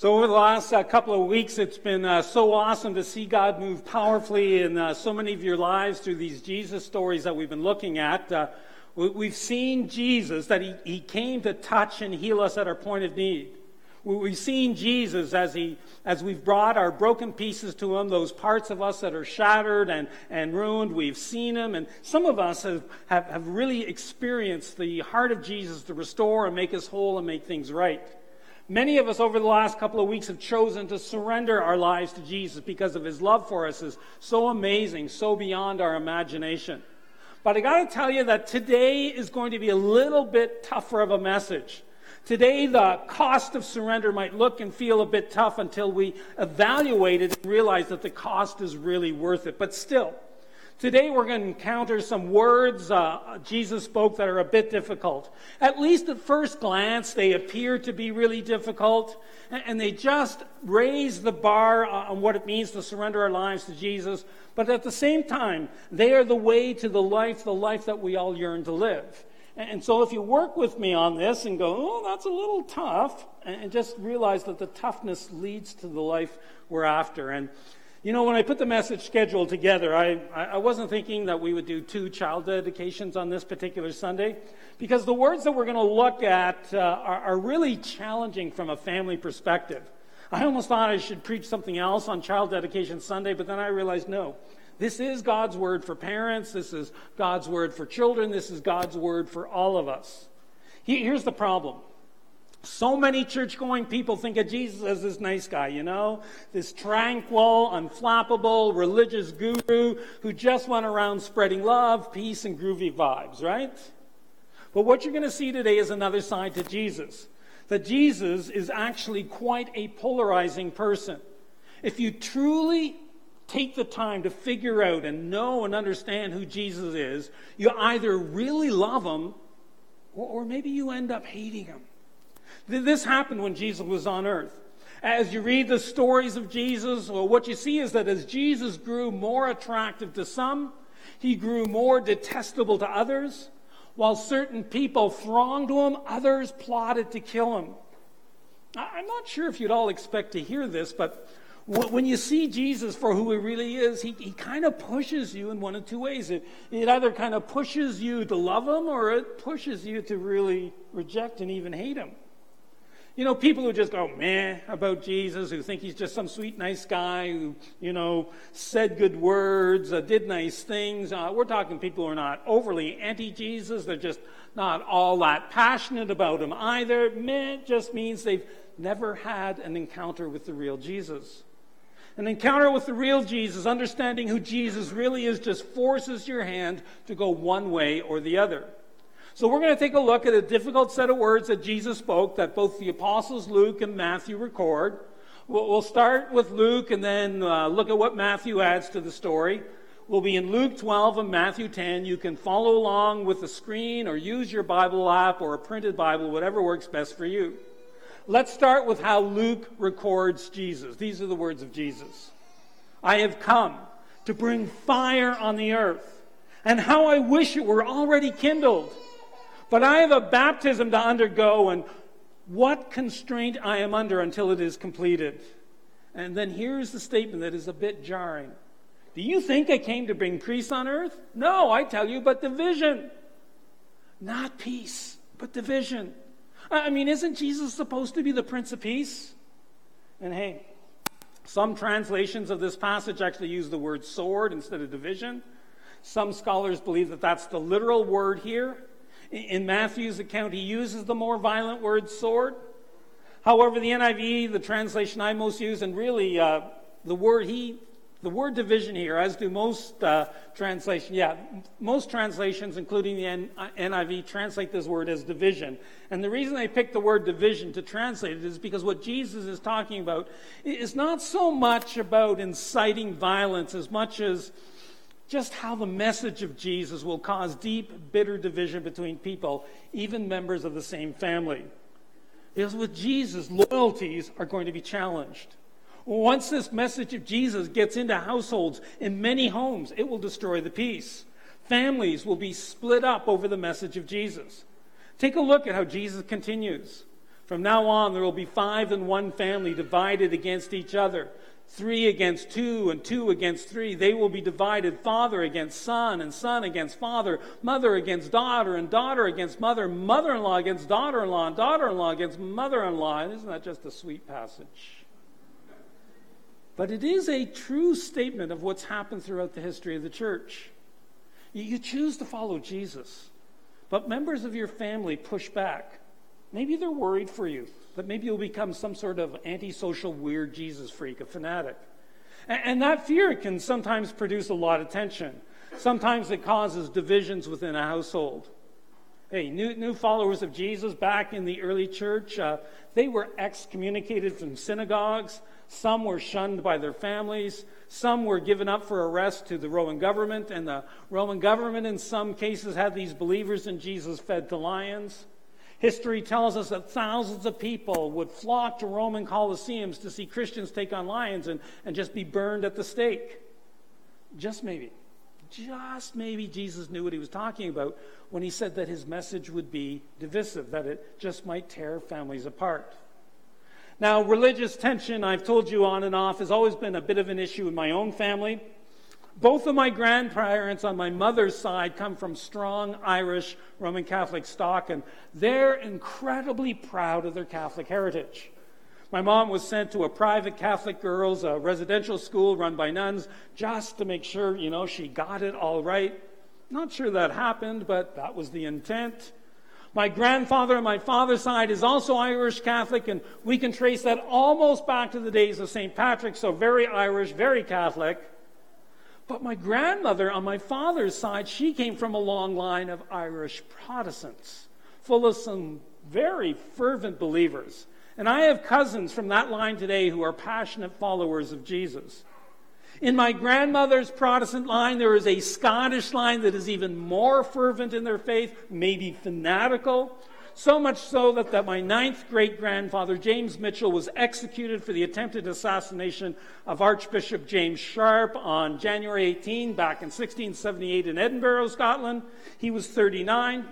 So, over the last uh, couple of weeks, it's been uh, so awesome to see God move powerfully in uh, so many of your lives through these Jesus stories that we've been looking at. Uh, we, have seen Jesus, that he, he came to touch and heal us at our point of need. We've seen Jesus as, he, as we've brought our broken pieces to Him, those parts of us that are shattered and, and ruined. We've seen Him, and some of us have, have, have really experienced the heart of Jesus to restore and make us whole and make things right. Many of us over the last couple of weeks have chosen to surrender our lives to Jesus because of his love for us is so amazing, so beyond our imagination. But I got to tell you that today is going to be a little bit tougher of a message. Today, the cost of surrender might look and feel a bit tough until we evaluate it and realize that the cost is really worth it. But still, Today we're going to encounter some words uh, Jesus spoke that are a bit difficult. At least at first glance, they appear to be really difficult, and they just raise the bar on what it means to surrender our lives to Jesus. But at the same time, they are the way to the life, the life that we all yearn to live. And so if you work with me on this and go, oh, that's a little tough, and just realize that the toughness leads to the life we're after. And you know, when I put the message schedule together, I, I wasn't thinking that we would do two child dedications on this particular Sunday because the words that we're going to look at uh, are, are really challenging from a family perspective. I almost thought I should preach something else on Child Dedication Sunday, but then I realized no. This is God's word for parents. This is God's word for children. This is God's word for all of us. Here's the problem so many church going people think of Jesus as this nice guy, you know? This tranquil, unflappable, religious guru who just went around spreading love, peace, and groovy vibes, right? But what you're going to see today is another side to Jesus. That Jesus is actually quite a polarizing person. If you truly take the time to figure out and know and understand who Jesus is, you either really love him or, maybe you end up hating him. This happened when Jesus was on earth. As you read the stories of Jesus, well, what you see is that as Jesus grew more attractive to some, he grew more detestable to others. While certain people thronged to him, others plotted to kill him. I'm not sure if you'd all expect to hear this, but when you see Jesus for who he really is, he, he kind of pushes you in one of two ways. It, it either kind of pushes you to love him or it pushes you to really reject and even hate him. You know, people who just go meh about Jesus, who think he's just some sweet, nice guy who, you know, said good words, uh, did nice things. Uh, we're talking people who are not overly anti Jesus. They're just not all that passionate about him either. Meh just means they've never had an encounter with the real Jesus. An encounter with the real Jesus, understanding who Jesus really is, just forces your hand to go one way or the other. So we're going to take a look at a difficult set of words that Jesus spoke that both the apostles Luke and Matthew record. We'll start with Luke and then uh, look at what Matthew adds to the story. We'll be in Luke 12 and Matthew 10. You can follow along with the screen or use your Bible app or a printed Bible, whatever works best for you. Let's start with how Luke records Jesus. These are the words of Jesus I have come to bring fire on the earth, and how I wish it were already kindled. But I have a baptism to undergo, and what constraint I am under until it is completed. And then here's the statement that is a bit jarring. Do you think I came to bring peace on earth? No, I tell you, but division. Not peace, but division. I mean, isn't Jesus supposed to be the Prince of Peace? And hey, some translations of this passage actually use the word sword instead of division. Some scholars believe that that's the literal word here. In Matthew's account, he uses the more violent word sword. However, the NIV, the translation I most use, and really uh, the word he, the word division here, as do most uh, translations, yeah, most translations, including the NIV, translate this word as division. And the reason they picked the word division to translate it is because what Jesus is talking about is not so much about inciting violence as much as just how the message of Jesus will cause deep, bitter division between people, even members of the same family. Because with Jesus, loyalties are going to be challenged. Once this message of Jesus gets into households in many homes, it will destroy the peace. Families will be split up over the message of Jesus. Take a look at how Jesus continues. From now on, there will be five in one family divided against each other three against two and two against three. They will be divided father against son and son against father, mother against daughter and daughter against mother, mother in law against daughter in law, and daughter in law against mother in law. Isn't that just a sweet passage? But it is a true statement of what's happened throughout the history of the church. You choose to follow Jesus, but members of your family push back. Maybe they're worried for you that maybe you'll become some sort of antisocial, weird Jesus freak, a fanatic. And, and that fear can sometimes produce a lot of tension. Sometimes it causes divisions within a household. Hey, new, new followers of Jesus back in the early church, uh, they were excommunicated from synagogues. Some were shunned by their families. Some were given up for arrest to the Roman government. And the Roman government, in some cases, had these believers in Jesus fed to lions. History tells us that thousands of people would flock to Roman coliseums to see Christians take on lions and, and just be burned at the stake. Just maybe, just maybe Jesus knew what he was talking about when he said that his message would be divisive, that it just might tear families apart. Now, religious tension, I've told you on and off, has always been a bit of an issue in my own family. Both of my grandparents on my mother's side come from strong Irish Roman Catholic stock, and they're incredibly proud of their Catholic heritage. My mom was sent to a private Catholic girls' residential school run by nuns just to make sure, you know, she got it all right. Not sure that happened, but that was the intent. My grandfather on my father's side is also Irish Catholic, and we can trace that almost back to the days of St. Patrick, so very Irish, very Catholic. But my grandmother on my father's side, she came from a long line of Irish Protestants, full of some very fervent believers. And I have cousins from that line today who are passionate followers of Jesus. In my grandmother's Protestant line, there is a Scottish line that is even more fervent in their faith, maybe fanatical. So much so that, that my ninth great grandfather, James Mitchell, was executed for the attempted assassination of Archbishop James Sharp on January 18, back in 1678 in Edinburgh, Scotland. He was 39.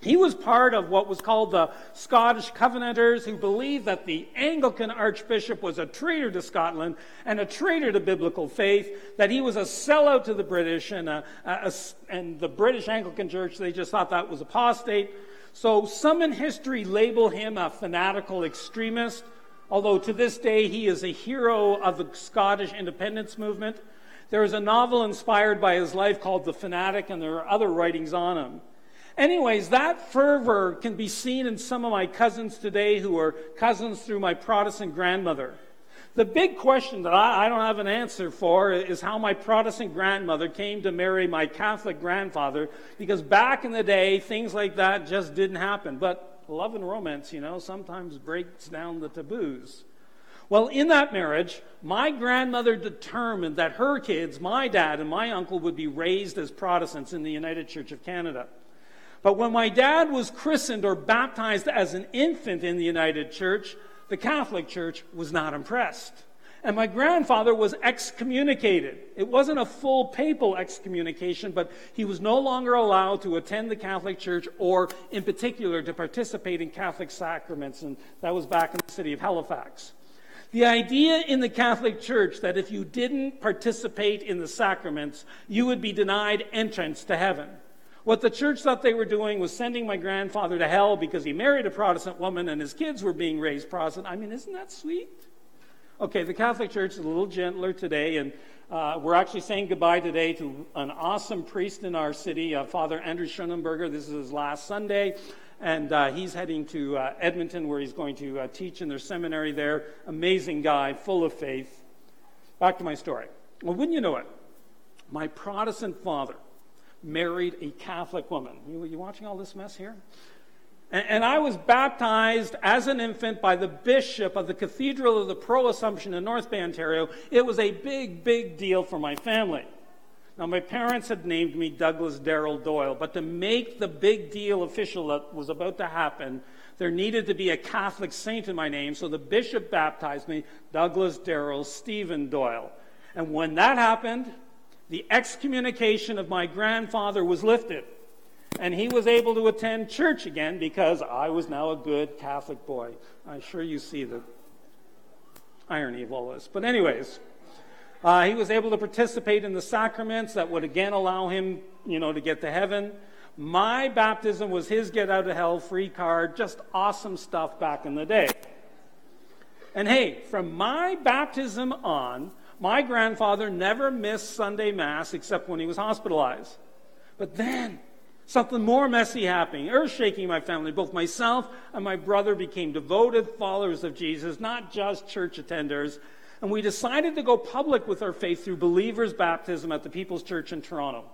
He was part of what was called the Scottish Covenanters, who believed that the Anglican Archbishop was a traitor to Scotland and a traitor to biblical faith, that he was a sellout to the British, and, a, a, and the British Anglican Church, they just thought that was apostate. So some in history label him a fanatical extremist, although to this day he is a hero of the Scottish independence movement. There is a novel inspired by his life called The Fanatic, and there are other writings on him. Anyways, that fervor can be seen in some of my cousins today who are cousins through my Protestant grandmother. The big question that I, I, don't have an answer for is how my Protestant grandmother came to marry my Catholic grandfather, because back in the day, things like that just didn't happen. But love and romance, you know, sometimes breaks down the taboos. Well, in that marriage, my grandmother determined that her kids, my dad and my uncle, would be raised as Protestants in the United Church of Canada. But when my dad was christened or baptized as an infant in the United Church, the Catholic Church was not impressed. And my grandfather was excommunicated. It wasn't a full papal excommunication, but he was no longer allowed to attend the Catholic Church or, in particular, to participate in Catholic sacraments. And that was back in the city of Halifax. The idea in the Catholic Church that if you didn't participate in the sacraments, you would be denied entrance to heaven. What the church thought they were doing was sending my grandfather to hell because he married a Protestant woman and his kids were being raised Protestant. I mean, isn't that sweet? Okay, the Catholic Church is a little gentler today, and uh, we're actually saying goodbye today to an awesome priest in our city, uh, Father Andrew Schoenenberger. This is his last Sunday, and uh, he's heading to uh, Edmonton where he's going to uh, teach in their seminary there. Amazing guy, full of faith. Back to my story. Well, wouldn't you know it? My Protestant father married a Catholic woman. You, you watching all this mess here? And, and I was baptized as an infant by the bishop of the Cathedral of the Pro Assumption in North Bay, Ontario. It was a big, big deal for my family. Now, my parents had named me Douglas Darrell Doyle, but to make the big deal official that was about to happen, there needed to be a Catholic saint in my name, so the bishop baptized me Douglas Darrell Stephen Doyle. And when that happened, the excommunication of my grandfather was lifted. And he was able to attend church again because I was now a good Catholic boy. I'm sure you see the irony of all this. But, anyways, uh, he was able to participate in the sacraments that would again allow him, you know, to get to heaven. My baptism was his get out of hell free card. Just awesome stuff back in the day. And hey, from my baptism on, my grandfather never missed Sunday Mass except when he was hospitalized. But then, something more messy happening, earth shaking my family. Both myself and my brother became devoted followers of Jesus, not just church attenders. And we decided to go public with our faith through believers' baptism at the People's Church in Toronto.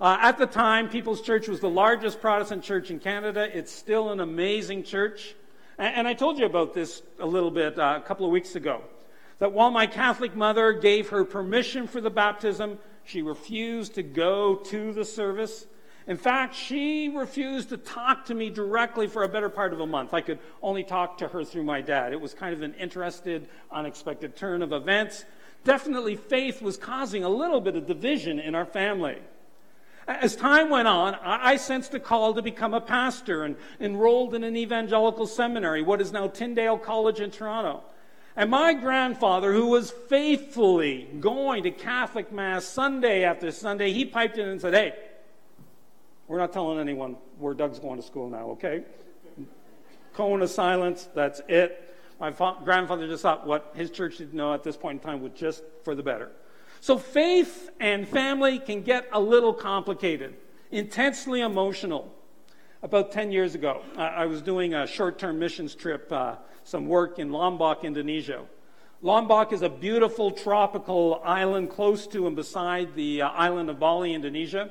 Uh, at the time, People's Church was the largest Protestant church in Canada. It's still an amazing church. And, and I told you about this a little bit uh, a couple of weeks ago. That while my Catholic mother gave her permission for the baptism, she refused to go to the service. In fact, she refused to talk to me directly for a better part of a month. I could only talk to her through my dad. It was kind of an interested, unexpected turn of events. Definitely, faith was causing a little bit of division in our family. As time went on, I sensed a call to become a pastor and enrolled in an evangelical seminary, what is now Tyndale College in Toronto. And my grandfather, who was faithfully going to Catholic Mass Sunday after Sunday, he piped in and said, Hey, we're not telling anyone where Doug's going to school now, okay? Cone of silence, that's it. My fa- grandfather just thought what his church didn't know at this point in time was just for the better. So faith and family can get a little complicated, intensely emotional. About 10 years ago, I was doing a short term missions trip, uh, some work in Lombok, Indonesia. Lombok is a beautiful tropical island close to and beside the uh, island of Bali, Indonesia.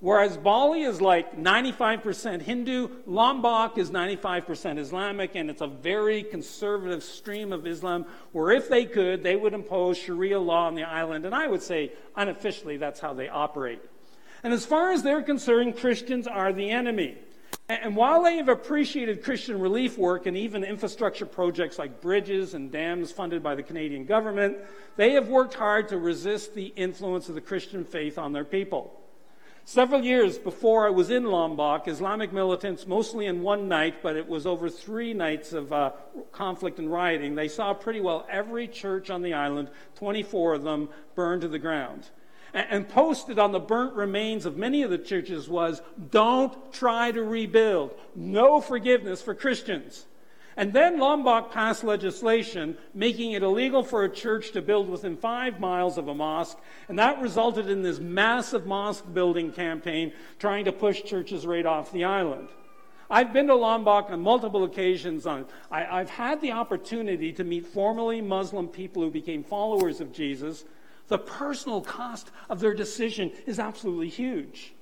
Whereas Bali is like 95% Hindu, Lombok is 95% Islamic, and it's a very conservative stream of Islam where if they could, they would impose Sharia law on the island. And I would say, unofficially, that's how they operate. And as far as they're concerned, Christians are the enemy. And while they have appreciated Christian relief work and even infrastructure projects like bridges and dams funded by the Canadian government, they have worked hard to resist the influence of the Christian faith on their people. Several years before I was in Lombok, Islamic militants, mostly in one night, but it was over three nights of uh, conflict and rioting, they saw pretty well every church on the island, 24 of them, burned to the ground. And, posted on the burnt remains of many of the churches was, Don't try to rebuild. No forgiveness for Christians. And then Lombok passed legislation making it illegal for a church to build within five miles of a mosque. And that resulted in this massive mosque building campaign trying to push churches right off the island. I've been to Lombok on multiple occasions. On, I, have had the opportunity to meet formerly Muslim people who became followers of Jesus. The personal cost of their decision is absolutely huge.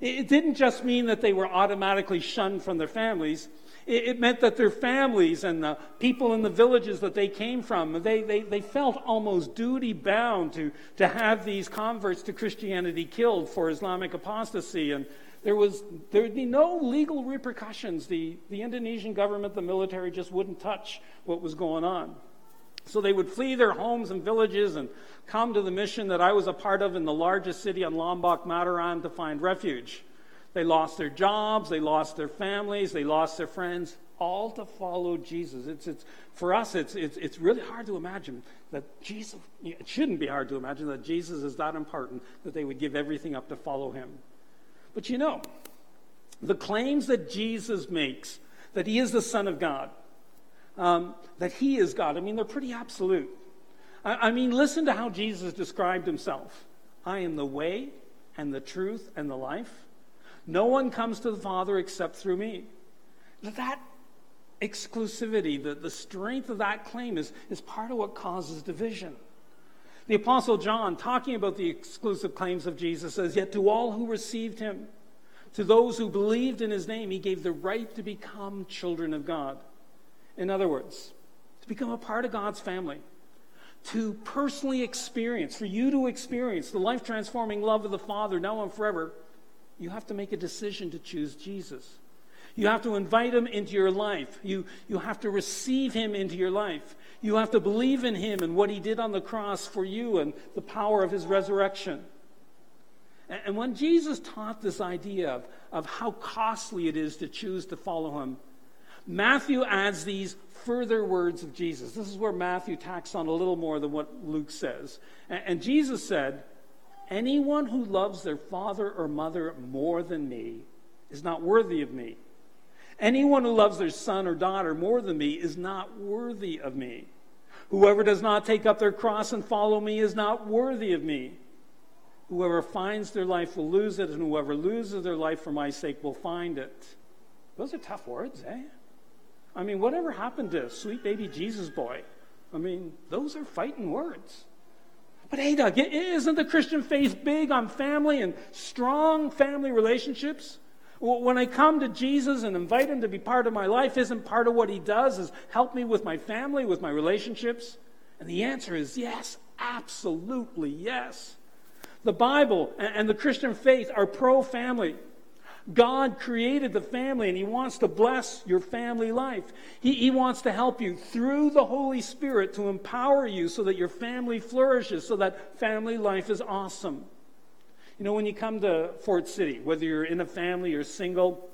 It didn't just mean that they were automatically shunned from their families. It, meant that their families and the people in the villages that they came from, they, they, they felt almost duty bound to, to have these converts to Christianity killed for Islamic apostasy. And there, was, there would be no legal repercussions. The, the Indonesian government, the military, just wouldn't touch what was going on. So they would flee their homes and villages and come to the mission that I was a part of in the largest city on Lombok, Mataram, to find refuge. They lost their jobs, they lost their families, they lost their friends, all to follow Jesus. It's, it's, for us, it's, it's, it's really hard to imagine that Jesus, it shouldn't be hard to imagine that Jesus is that important that they would give everything up to follow him. But you know, the claims that Jesus makes, that he is the Son of God, um, that he is God, I mean, they're pretty absolute. I, I mean, listen to how Jesus described himself I am the way and the truth and the life. No one comes to the Father except through me. That exclusivity, the, the strength of that claim is, is part of what causes division. The Apostle John, talking about the exclusive claims of Jesus, says, Yet to all who received him, to those who believed in his name, he gave the right to become children of God. In other words, to become a part of God's family, to personally experience, for you to experience the life transforming love of the Father now and forever you have to make a decision to choose Jesus. You have to invite him into your life. You, you have to receive him into your life. You have to believe in him and what he did on the cross for you and the power of his resurrection. And when Jesus taught this idea of, of how costly it is to choose to follow him, Matthew adds these further words of Jesus. This is where Matthew tacks on a little more than what Luke says. And, Jesus said, Anyone who loves their father or mother more than me is not worthy of me. Anyone who loves their son or daughter more than me is not worthy of me. Whoever does not take up their cross and follow me is not worthy of me. Whoever finds their life will lose it, and whoever loses their life for my sake will find it. Those are tough words, eh? I mean, whatever happened to sweet baby Jesus boy? I mean, those are fighting words. But hey, Doug, isn't the Christian faith big on family and strong family relationships? When I come to Jesus and invite him to be part of my life, isn't part of what he does is help me with my family, with my relationships? And the answer is yes, absolutely yes. The Bible and the Christian faith are pro family. God created the family and He wants to bless your family life. He, he, wants to help you through the Holy Spirit to empower you so that your family flourishes, so that family life is awesome. You know, when you come to Fort City, whether you're in a family or single,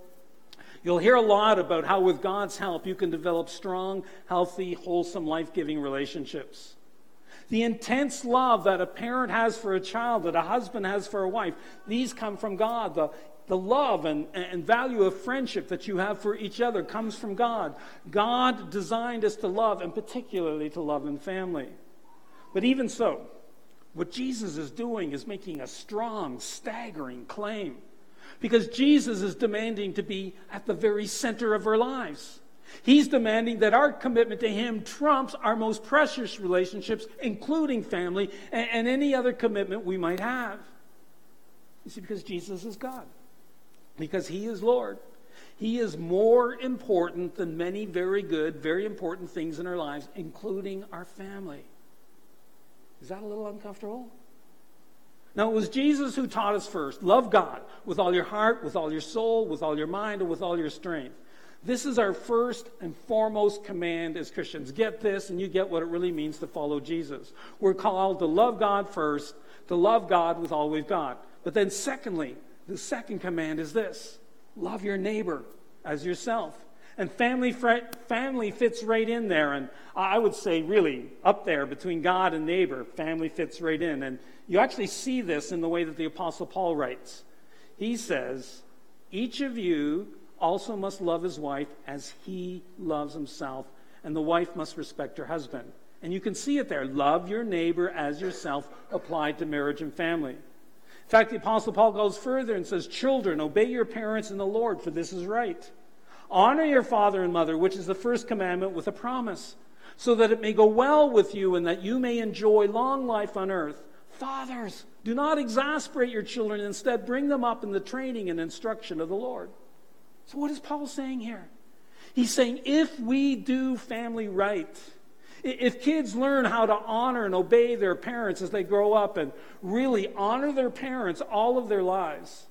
you'll hear a lot about how, with God's help, you can develop strong, healthy, wholesome, life giving relationships. The intense love that a parent has for a child, that a husband has for a wife, these come from God. The, the love and, and value of friendship that you have for each other comes from God. God designed us to love, and particularly to love in family. But even so, what Jesus is doing is making a strong, staggering claim. Because Jesus is demanding to be at the very center of our lives. He's demanding that our commitment to Him trumps our most precious relationships, including family and, and any other commitment we might have. You see, because Jesus is God, because He is Lord. He is more important than many very good, very important things in our lives, including our family. Is that a little uncomfortable? Now, it was Jesus who taught us first love God with all your heart, with all your soul, with all your mind, and with all your strength. This is our first and foremost command as Christians. Get this, and you get what it really means to follow Jesus. We're called to love God first, to love God with all we've got. But then, secondly, the second command is this love your neighbor as yourself. And family, family fits right in there. And I would say, really, up there between God and neighbor, family fits right in. And you actually see this in the way that the Apostle Paul writes. He says, Each of you also must love his wife as he loves himself, and the wife must respect her husband. And you can see it there. Love your neighbor as yourself applied to marriage and family. In fact, the Apostle Paul goes further and says, Children, obey your parents in the Lord, for this is right. Honor your father and mother, which is the first commandment with a promise, so that it may go well with you and that you may enjoy long life on earth. Fathers, do not exasperate your children. Instead, bring them up in the training and instruction of the Lord. So, what is Paul saying here? He's saying if we do family right, if kids learn how to honor and obey their parents as they grow up and really honor their parents all of their lives,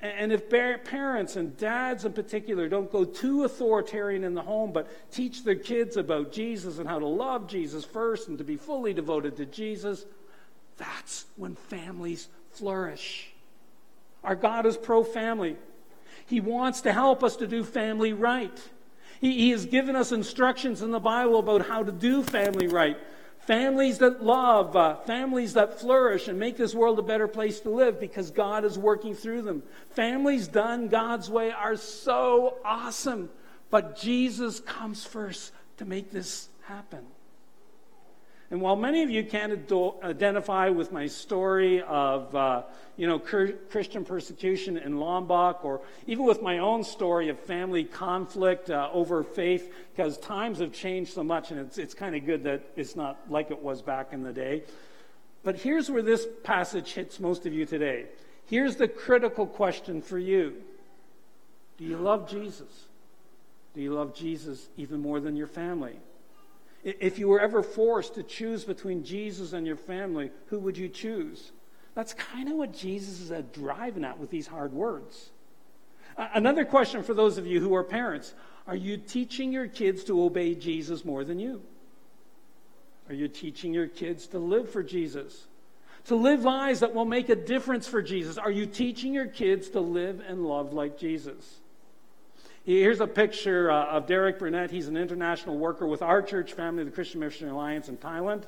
and if parents and dads in particular don't go too authoritarian in the home, but teach their kids about Jesus and how to love Jesus first and to be fully devoted to Jesus, that's when families flourish. Our God is pro family. He wants to help us to do family right. He, he has given us instructions in the Bible about how to do family right. Families that love, uh, families that flourish and make this world a better place to live because God is working through them. Families done God's way are so awesome, but Jesus comes first to make this happen. And while many of you can't identify with my story of, uh, you know, Christian persecution in Lombok, or even with my own story of family conflict uh, over faith, because times have changed so much, and it's, it's kind of good that it's not like it was back in the day. But here's where this passage hits most of you today. Here's the critical question for you Do you love Jesus? Do you love Jesus even more than your family? If you were ever forced to choose between Jesus and your family, who would you choose? That's kind of what Jesus is uh, driving at with these hard words. Another question for those of you who are parents Are you teaching your kids to obey Jesus more than you? Are you teaching your kids to live for Jesus? To live lives that will make a difference for Jesus. Are you teaching your kids to live and love like Jesus? Here's a picture uh, of Derek Burnett. He's an international worker with our church family, the Christian Missionary Alliance in Thailand.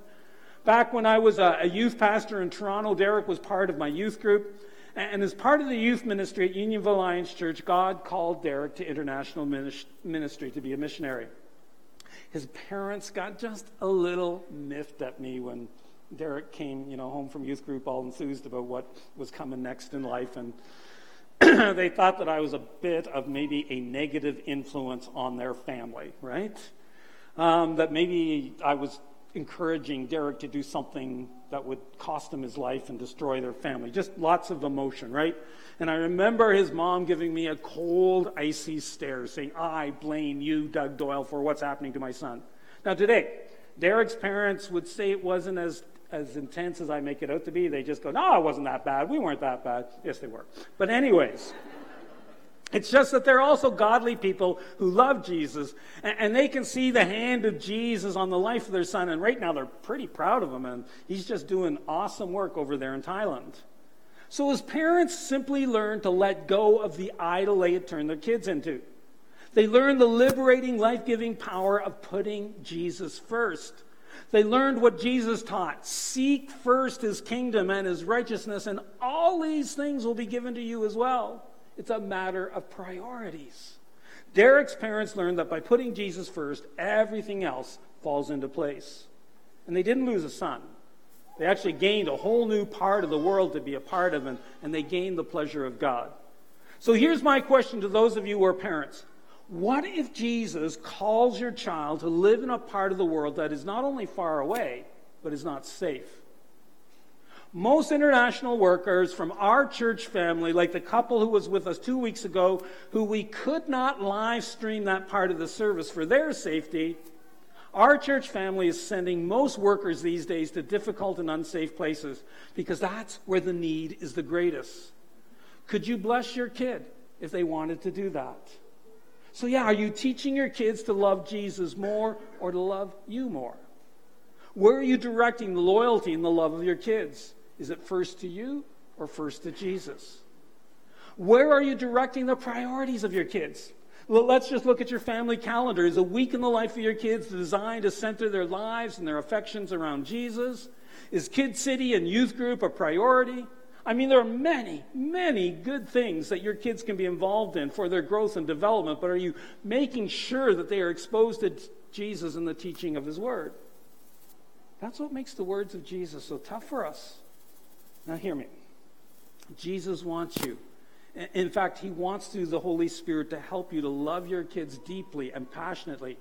Back when I was a, a youth pastor in Toronto, Derek was part of my youth group. And as part of the youth ministry at Unionville Alliance Church, God called Derek to international ministry to be a missionary. His parents got just a little miffed at me when Derek came, you know, home from youth group all enthused about what was coming next in life. And they thought that I was a bit of maybe a negative influence on their family, right? Um, that maybe I was encouraging Derek to do something that would cost him his life and destroy their family. Just lots of emotion, right? And I remember his mom giving me a cold, icy stare saying, I blame you, Doug Doyle, for what's happening to my son. Now, today, Derek's parents would say it wasn't as, as intense as I make it out to be. They just go, No, it wasn't that bad. We weren't that bad. Yes, they were. But, anyways. It's just that they're also godly people who love Jesus, and, they can see the hand of Jesus on the life of their son. And right now, they're pretty proud of him, and he's just doing awesome work over there in Thailand. So his parents simply learned to let go of the idol they had turned their kids into. They learned the liberating, life giving power of putting Jesus first. They learned what Jesus taught seek first his kingdom and his righteousness, and all these things will be given to you as well. It's a matter of priorities. Derek's parents learned that by putting Jesus first, everything else falls into place. And they didn't lose a son. They actually gained a whole new part of the world to be a part of, and, and they gained the pleasure of God. So here's my question to those of you who are parents. What if Jesus calls your child to live in a part of the world that is not only far away, but is not safe? Most international workers from our church family, like the couple who was with us two weeks ago, who we could not live stream that part of the service for their safety, our church family is sending most workers these days to difficult and unsafe places because that's where the need is the greatest. Could you bless your kid if they wanted to do that? So, yeah, are you teaching your kids to love Jesus more or to love you more? Where are you directing the loyalty and the love of your kids? Is it first to you or first to Jesus? Where are you directing the priorities of your kids? Let's just look at your family calendar. Is a week in the life of your kids designed to center their lives and their affections around Jesus? Is Kid City and youth group a priority? I mean, there are many, many good things that your kids can be involved in for their growth and development, but are you making sure that they are exposed to Jesus and the teaching of His Word? That's what makes the words of Jesus so tough for us. Now, hear me. Jesus wants you. In fact, he wants through the Holy Spirit to help you to love your kids deeply and passionately.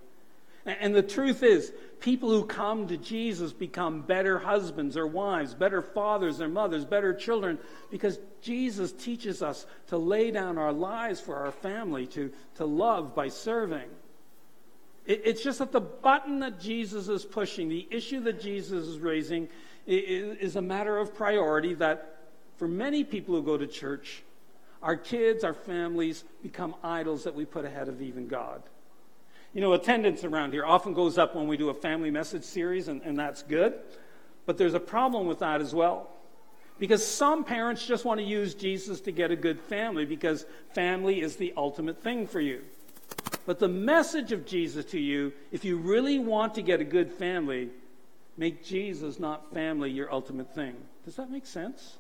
And the truth is, people who come to Jesus become better husbands or wives, better fathers or mothers, better children, because Jesus teaches us to lay down our lives for our family, to, to love by serving. It, it's just that the button that Jesus is pushing, the issue that Jesus is raising, is a matter of priority that for many people who go to church, our kids, our families become idols that we put ahead of even God. You know, attendance around here often goes up when we do a family message series, and, and that's good. But there's a problem with that as well. Because some parents just want to use Jesus to get a good family because family is the ultimate thing for you. But the message of Jesus to you, if you really want to get a good family, Make Jesus, not family, your ultimate thing. Does that make sense?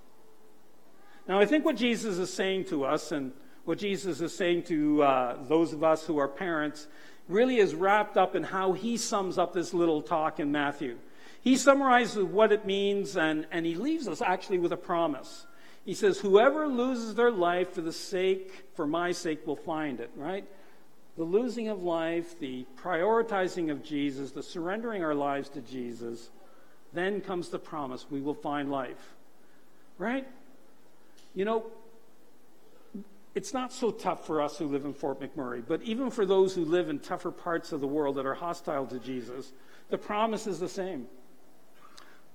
Now, I think what Jesus is saying to us and what Jesus is saying to uh, those of us who are parents really is wrapped up in how he sums up this little talk in Matthew. He summarizes what it means and, and he leaves us actually with a promise. He says, Whoever loses their life for the sake, for my sake, will find it, right? the losing of life, the prioritizing of Jesus, the surrendering our lives to Jesus, then comes the promise we will find life. Right? You know, it's not so tough for us who live in Fort McMurray, but even for those who live in tougher parts of the world that are hostile to Jesus, the promise is the same.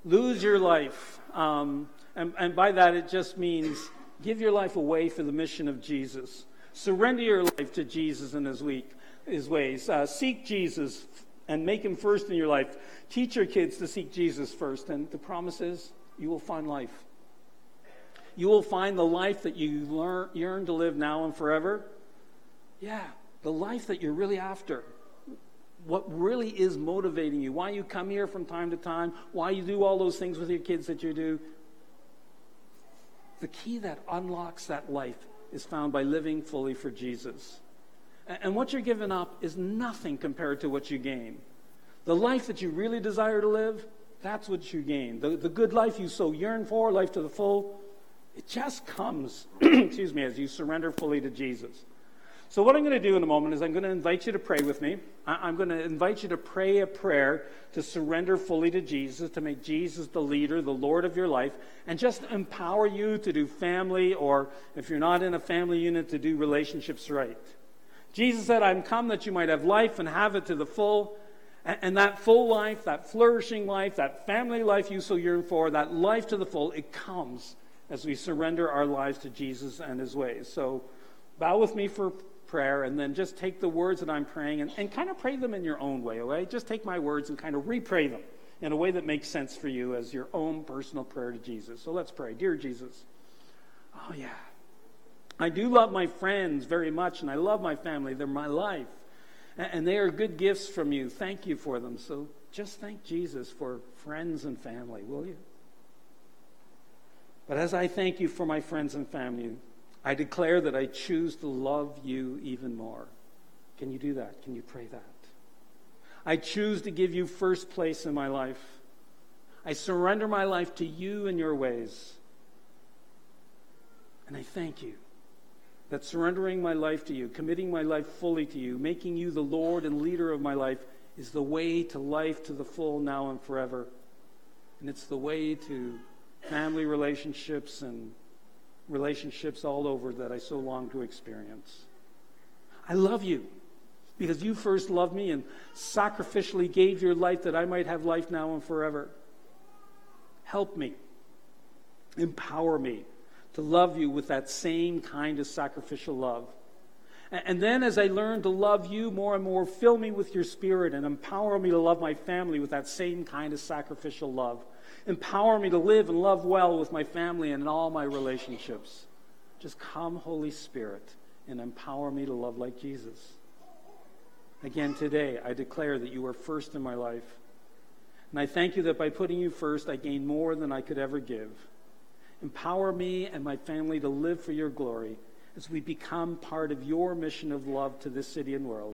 Lose your life. Um, and, and by that, it just means give your life away for the mission of Jesus. Surrender your life to Jesus and his, week, his ways. Uh, seek Jesus and make him first in your life. Teach your kids to seek Jesus first. And the promise is you will find life. You will find the life that you learn, yearn to live now and forever. Yeah, the life that you're really after. What really is motivating you, why you come here from time to time, why you do all those things with your kids that you do. The key that unlocks that life is found by living fully for Jesus. And what you're giving up is nothing compared to what you gain. The life that you really desire to live, that's what you gain. The, the good life you so yearn for, life to the full, it just comes, excuse me, as you surrender fully to Jesus. So, what I'm going to do in a moment is I'm going to invite you to pray with me. I'm going to invite you to pray a prayer to surrender fully to Jesus, to make Jesus the leader, the Lord of your life, and just empower you to do family, or if you're not in a family unit, to do relationships right. Jesus said, I'm come that you might have life and have it to the full. And that full life, that flourishing life, that family life you so yearn for, that life to the full, it comes as we surrender our lives to Jesus and his ways. So bow with me for prayer and then just take the words that I'm praying and, and kind of pray them in your own way, okay? Just take my words and kind of repray them in a way that makes sense for you as your own personal prayer to Jesus. So let's pray. Dear Jesus, oh yeah. I do love my friends very much and I love my family. They're my life. And they are good gifts from you. Thank you for them. So just thank Jesus for friends and family, will you? But as I thank you for my friends and family, I declare that I choose to love you even more. Can you do that? Can you pray that? I choose to give you first place in my life. I surrender my life to you and your ways. And I thank you that surrendering my life to you, committing my life fully to you, making you the Lord and leader of my life is the way to life to the full now and forever. And it's the way to family relationships and relationships all over that I so long to experience. I love you because you first loved me and sacrificially gave your life that I might have life now and forever. Help me, empower me to love you with that same kind of sacrificial love. And then, as I learn to love you more and more, fill me with your spirit and empower me to love my family with that same kind of sacrificial love. Empower me to live and love well with my family and in all my relationships. Just come, Holy Spirit, and empower me to love like Jesus. Again, today, I declare that you are first in my life. And I thank you that by putting you first, I gain more than I could ever give. Empower me and my family to live for your glory as we become part of your mission of love to this city and world.